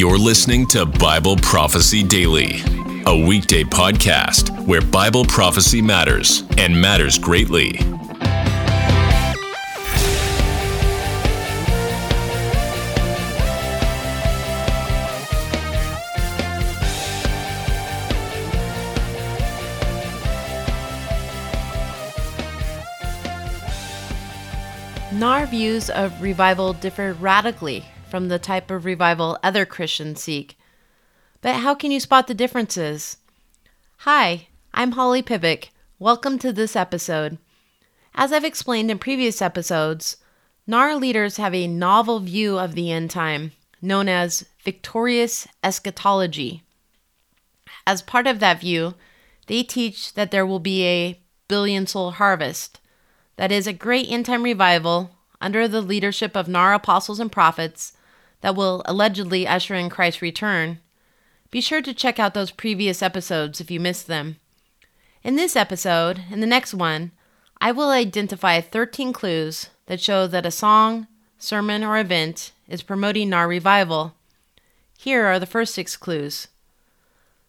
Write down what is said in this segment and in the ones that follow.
You're listening to Bible Prophecy Daily, a weekday podcast where Bible prophecy matters and matters greatly. NAR views of revival differ radically from the type of revival other Christians seek. But how can you spot the differences? Hi, I'm Holly Pivec. Welcome to this episode. As I've explained in previous episodes, NAR leaders have a novel view of the end time, known as victorious eschatology. As part of that view, they teach that there will be a billion soul harvest, that is, a great end time revival under the leadership of NAR apostles and prophets that will allegedly usher in Christ's return. Be sure to check out those previous episodes if you missed them. In this episode and the next one, I will identify 13 clues that show that a song, sermon, or event is promoting NAR revival. Here are the first six clues.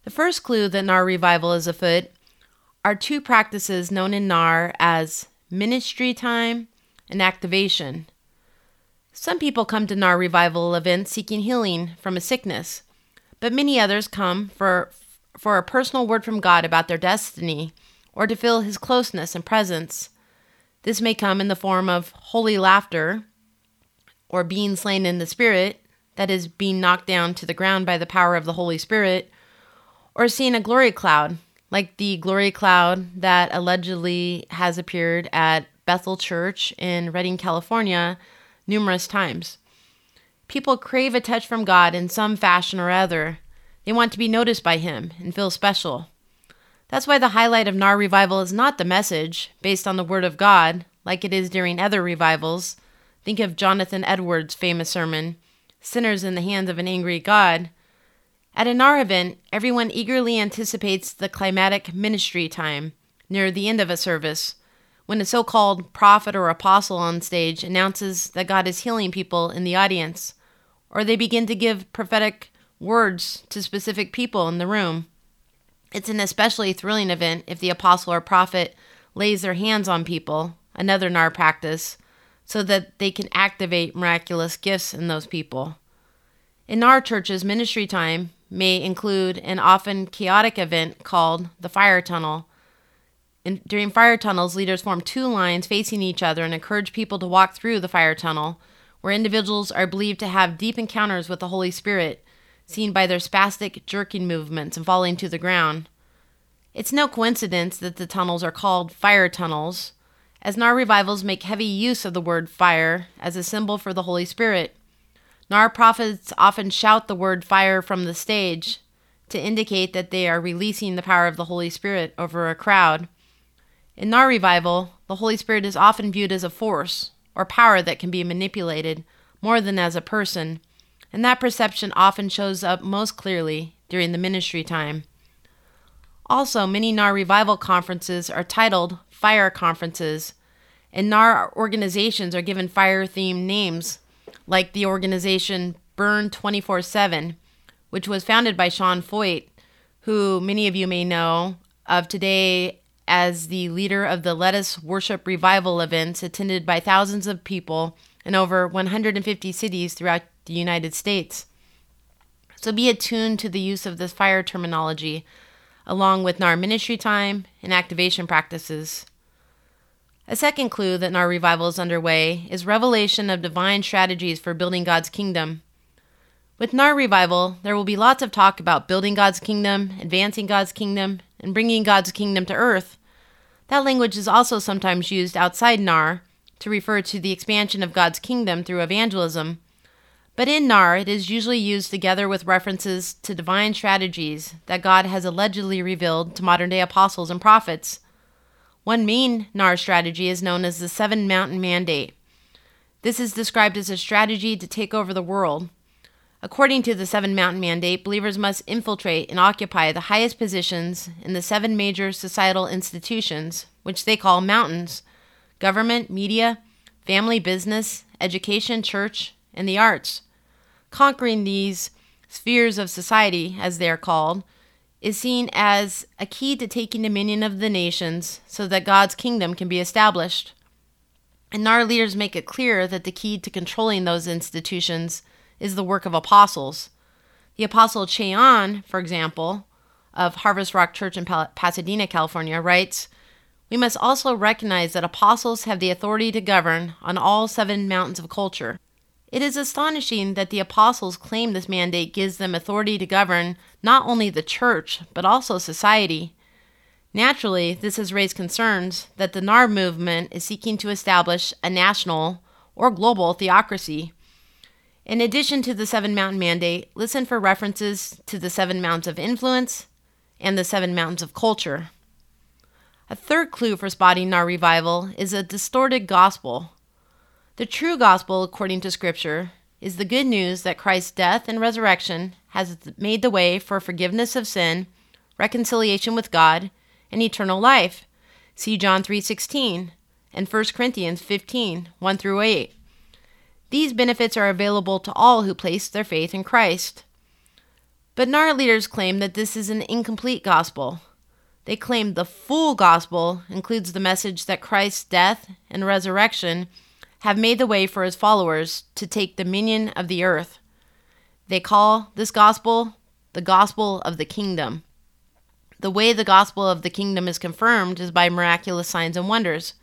The first clue that NAR revival is afoot are two practices known in NAR as ministry time and activation. Some people come to NAR revival events seeking healing from a sickness, but many others come for, for a personal word from God about their destiny or to feel His closeness and presence. This may come in the form of holy laughter or being slain in the Spirit, that is, being knocked down to the ground by the power of the Holy Spirit, or seeing a glory cloud, like the glory cloud that allegedly has appeared at Bethel Church in Redding, California numerous times. People crave a touch from God in some fashion or other. They want to be noticed by Him and feel special. That's why the highlight of NAR revival is not the message, based on the Word of God, like it is during other revivals. Think of Jonathan Edwards' famous sermon, Sinners in the Hands of an Angry God. At a NAR event, everyone eagerly anticipates the climatic ministry time, near the end of a service, when a so called prophet or apostle on stage announces that God is healing people in the audience, or they begin to give prophetic words to specific people in the room. It's an especially thrilling event if the apostle or prophet lays their hands on people, another NAR practice, so that they can activate miraculous gifts in those people. In NAR churches, ministry time may include an often chaotic event called the fire tunnel, in, during fire tunnels, leaders form two lines facing each other and encourage people to walk through the fire tunnel, where individuals are believed to have deep encounters with the Holy Spirit, seen by their spastic jerking movements and falling to the ground. It's no coincidence that the tunnels are called fire tunnels, as NAR revivals make heavy use of the word fire as a symbol for the Holy Spirit. NAR prophets often shout the word fire from the stage to indicate that they are releasing the power of the Holy Spirit over a crowd. In NAR revival, the Holy Spirit is often viewed as a force or power that can be manipulated more than as a person, and that perception often shows up most clearly during the ministry time. Also, many NAR revival conferences are titled fire conferences, and NAR organizations are given fire themed names, like the organization Burn 24 7, which was founded by Sean Feucht, who many of you may know of today as the leader of the Let Us Worship Revival events attended by thousands of people in over 150 cities throughout the United States. So be attuned to the use of this fire terminology, along with NAR ministry time and activation practices. A second clue that NAR revival is underway is revelation of divine strategies for building God's kingdom. With NAR revival, there will be lots of talk about building God's kingdom, advancing God's kingdom, and bringing God's kingdom to earth. That language is also sometimes used outside NAR to refer to the expansion of God's kingdom through evangelism. But in NAR, it is usually used together with references to divine strategies that God has allegedly revealed to modern day apostles and prophets. One main NAR strategy is known as the Seven Mountain Mandate. This is described as a strategy to take over the world. According to the Seven Mountain Mandate, believers must infiltrate and occupy the highest positions in the seven major societal institutions, which they call mountains government, media, family, business, education, church, and the arts. Conquering these spheres of society, as they are called, is seen as a key to taking dominion of the nations so that God's kingdom can be established. And NAR leaders make it clear that the key to controlling those institutions is the work of apostles. The apostle Ché Ahn, for example, of Harvest Rock Church in Pasadena, California, writes We must also recognize that apostles have the authority to govern on all seven mountains of culture. It is astonishing that the apostles claim this mandate gives them authority to govern not only the church, but also society. Naturally, this has raised concerns that the NAR movement is seeking to establish a national or global theocracy. In addition to the Seven Mountain Mandate, listen for references to the Seven Mountains of Influence and the Seven Mountains of Culture. A third clue for spotting NAR revival is a distorted gospel the true gospel, according to Scripture, is the good news that Christ's death and resurrection has made the way for forgiveness of sin, reconciliation with God, and eternal life. See John 3:16 and 1 Corinthians 15, 1 through 8. These benefits are available to all who place their faith in Christ. But NAR leaders claim that this is an incomplete gospel. They claim the full gospel includes the message that Christ's death and resurrection have made the way for his followers to take dominion of the earth. They call this gospel the gospel of the kingdom. The way the gospel of the kingdom is confirmed is by miraculous signs and wonders.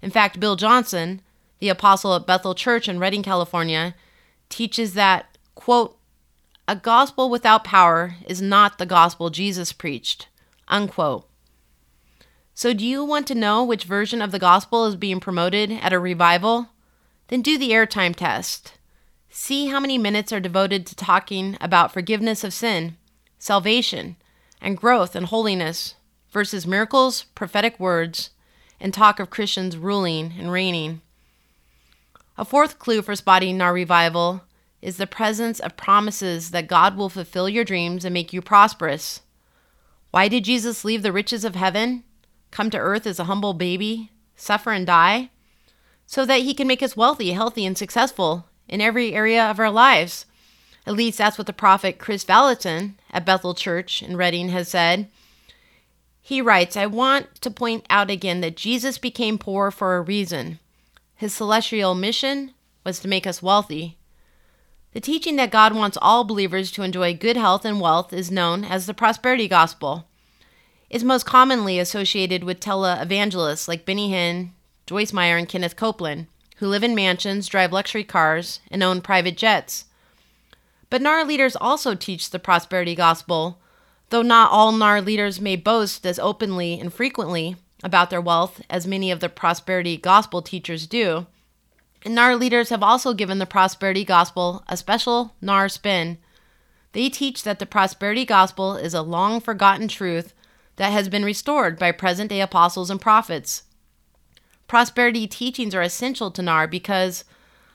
In fact, Bill Johnson, the apostle at Bethel Church in Redding, California, teaches that, quote, a gospel without power is not the gospel Jesus preached, unquote. So, do you want to know which version of the gospel is being promoted at a revival? Then do the airtime test. See how many minutes are devoted to talking about forgiveness of sin, salvation, and growth and holiness versus miracles, prophetic words, and talk of Christians ruling and reigning. A fourth clue for spotting NAR revival is the presence of promises that God will fulfill your dreams and make you prosperous. Why did Jesus leave the riches of heaven, come to earth as a humble baby, suffer and die? so that He can make us wealthy, healthy, and successful in every area of our lives. At least that's what the prophet Kris Vallotton at Bethel Church in Redding has said. He writes, I want to point out again that Jesus became poor for a reason. His celestial mission was to make us wealthy. The teaching that God wants all believers to enjoy good health and wealth is known as the prosperity gospel. It's most commonly associated with televangelists like Benny Hinn, Joyce Meyer and Kenneth Copeland, who live in mansions, drive luxury cars, and own private jets. But NAR leaders also teach the prosperity gospel, though not all NAR leaders may boast as openly and frequently about their wealth as many of the prosperity gospel teachers do. And NAR leaders have also given the prosperity gospel a special NAR spin. They teach that the prosperity gospel is a long forgotten truth that has been restored by present day apostles and prophets. Prosperity teachings are essential to NAR because,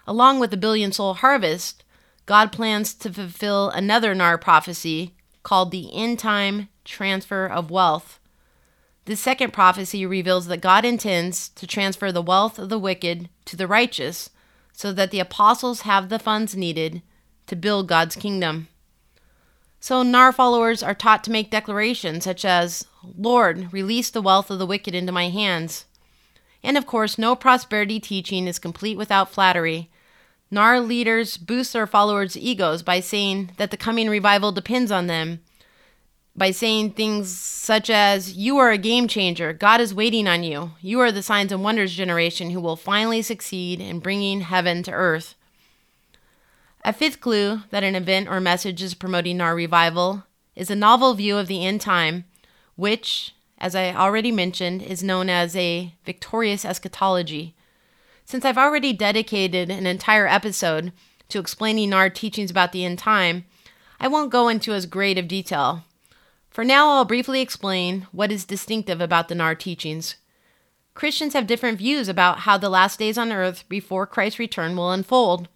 along with the billion soul harvest, God plans to fulfill another NAR prophecy called the end time transfer of wealth. This second prophecy reveals that God intends to transfer the wealth of the wicked to the righteous so that the apostles have the funds needed to build God's kingdom. So, NAR followers are taught to make declarations such as, Lord, release the wealth of the wicked into my hands. And of course, no prosperity teaching is complete without flattery. NAR leaders boost their followers' egos by saying that the coming revival depends on them, by saying things such as, You are a game changer. God is waiting on you. You are the signs and wonders generation who will finally succeed in bringing heaven to earth. A fifth clue that an event or message is promoting NAR revival is a novel view of the end time, which, as I already mentioned, is known as a victorious eschatology. Since I've already dedicated an entire episode to explaining NAR teachings about the end time, I won't go into as great of detail. For now, I'll briefly explain what is distinctive about the NAR teachings. Christians have different views about how the last days on earth before Christ's return will unfold,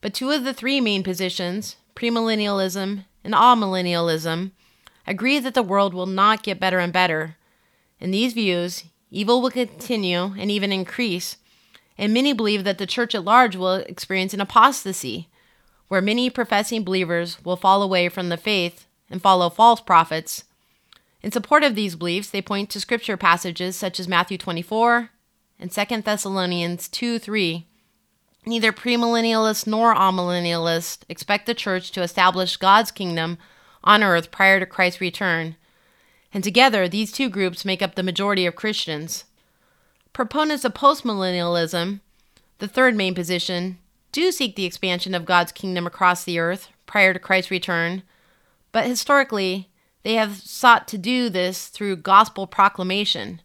but two of the three main positions, premillennialism and amillennialism, agree that the world will not get better and better, in these views, evil will continue and even increase, and many believe that the church at large will experience an apostasy, where many professing believers will fall away from the faith and follow false prophets. In support of these beliefs, they point to scripture passages such as Matthew 24 and 2 Thessalonians 2 3. Neither premillennialists nor amillennialists expect the church to establish God's kingdom on earth prior to Christ's return. And together, these two groups make up the majority of Christians. Proponents of postmillennialism, the third main position, do seek the expansion of God's kingdom across the earth prior to Christ's return, but historically, they have sought to do this through gospel proclamation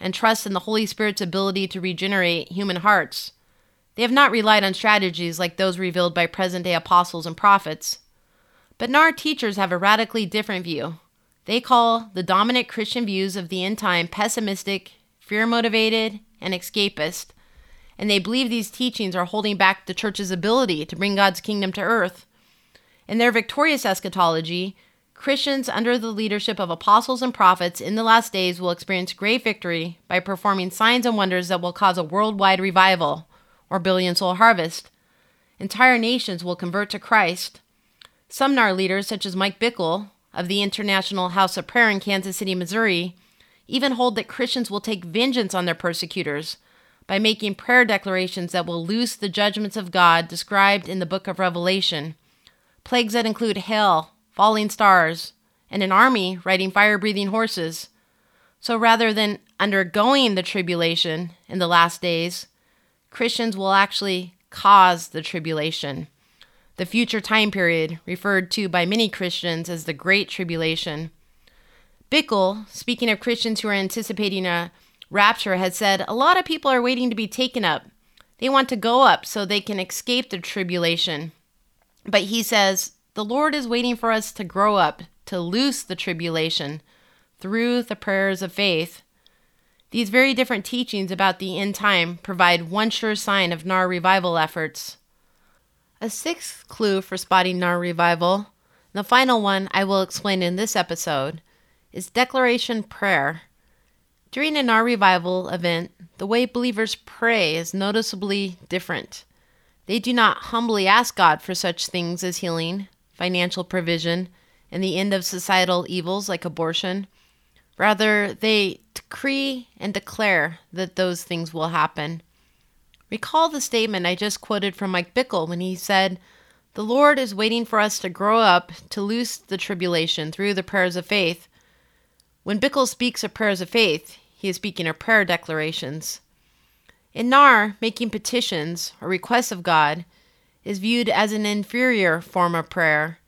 and trust in the Holy Spirit's ability to regenerate human hearts. They have not relied on strategies like those revealed by present day apostles and prophets. But NAR teachers have a radically different view. They call the dominant Christian views of the end time pessimistic, fear motivated, and escapist, and they believe these teachings are holding back the church's ability to bring God's kingdom to earth. In their victorious eschatology, Christians under the leadership of apostles and prophets in the last days will experience great victory by performing signs and wonders that will cause a worldwide revival or billion soul harvest. Entire nations will convert to Christ. Some NAR leaders, such as Mike Bickle of the International House of Prayer in Kansas City, Missouri, even hold that Christians will take vengeance on their persecutors by making prayer declarations that will loose the judgments of God described in the book of Revelation. Plagues that include hail, falling stars, and an army riding fire breathing horses. So rather than undergoing the tribulation in the last days, Christians will actually cause the tribulation. The future time period, referred to by many Christians as the Great Tribulation. Bickle, speaking of Christians who are anticipating a rapture, had said a lot of people are waiting to be taken up. They want to go up so they can escape the tribulation. But he says the Lord is waiting for us to grow up, to loose the tribulation through the prayers of faith. These very different teachings about the end time provide one sure sign of NAR revival efforts. A sixth clue for spotting NAR revival, the final one I will explain in this episode, is declaration prayer. During a NAR revival event, the way believers pray is noticeably different. They do not humbly ask God for such things as healing, financial provision, and the end of societal evils like abortion. Rather, they decree and declare that those things will happen. Recall the statement I just quoted from Mike Bickle when he said, The Lord is waiting for us to grow up to loose the tribulation through the prayers of faith. When Bickle speaks of prayers of faith, he is speaking of prayer declarations. In NAR, making petitions or requests of God is viewed as an inferior form of prayer.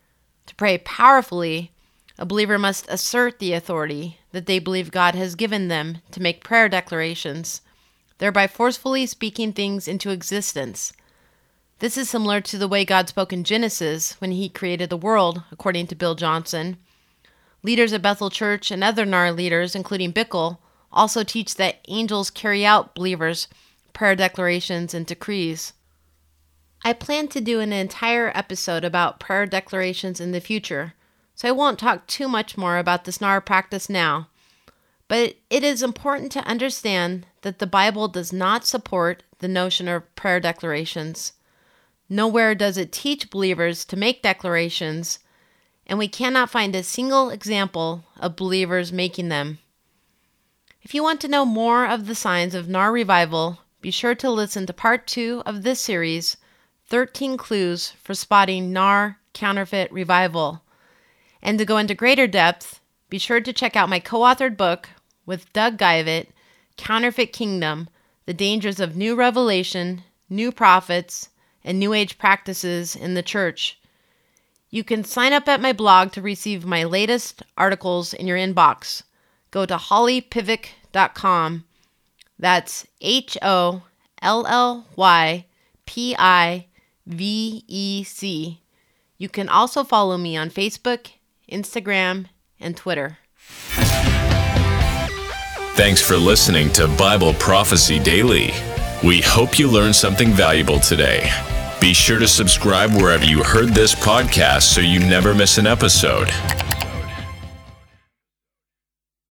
To pray powerfully, a believer must assert the authority that they believe God has given them to make prayer declarations, thereby forcefully speaking things into existence. This is similar to the way God spoke in Genesis when he created the world, according to Bill Johnson. Leaders at Bethel Church and other NAR leaders, including Bickle, also teach that angels carry out believers' prayer declarations and decrees. I plan to do an entire episode about prayer declarations in the future, so I won't talk too much more about this NAR practice now. But it is important to understand that the Bible does not support the notion of prayer declarations. Nowhere does it teach believers to make declarations, and we cannot find a single example of believers making them. If you want to know more of the signs of NAR revival, be sure to listen to part two of this series 13 Clues for Spotting NAR Counterfeit Revival. And to go into greater depth, be sure to check out my co authored book with Doug Geivett, Counterfeit Kingdom The Dangers of New Revelation, New Prophets, and New Age Practices in the Church. You can sign up at my blog to receive my latest articles in your inbox. Go to hollypivec.com. That's H O L L Y P I V E C. You can also follow me on Facebook, Instagram, and Twitter. Thanks for listening to Bible Prophecy Daily. We hope you learned something valuable today. Be sure to subscribe wherever you heard this podcast so you never miss an episode.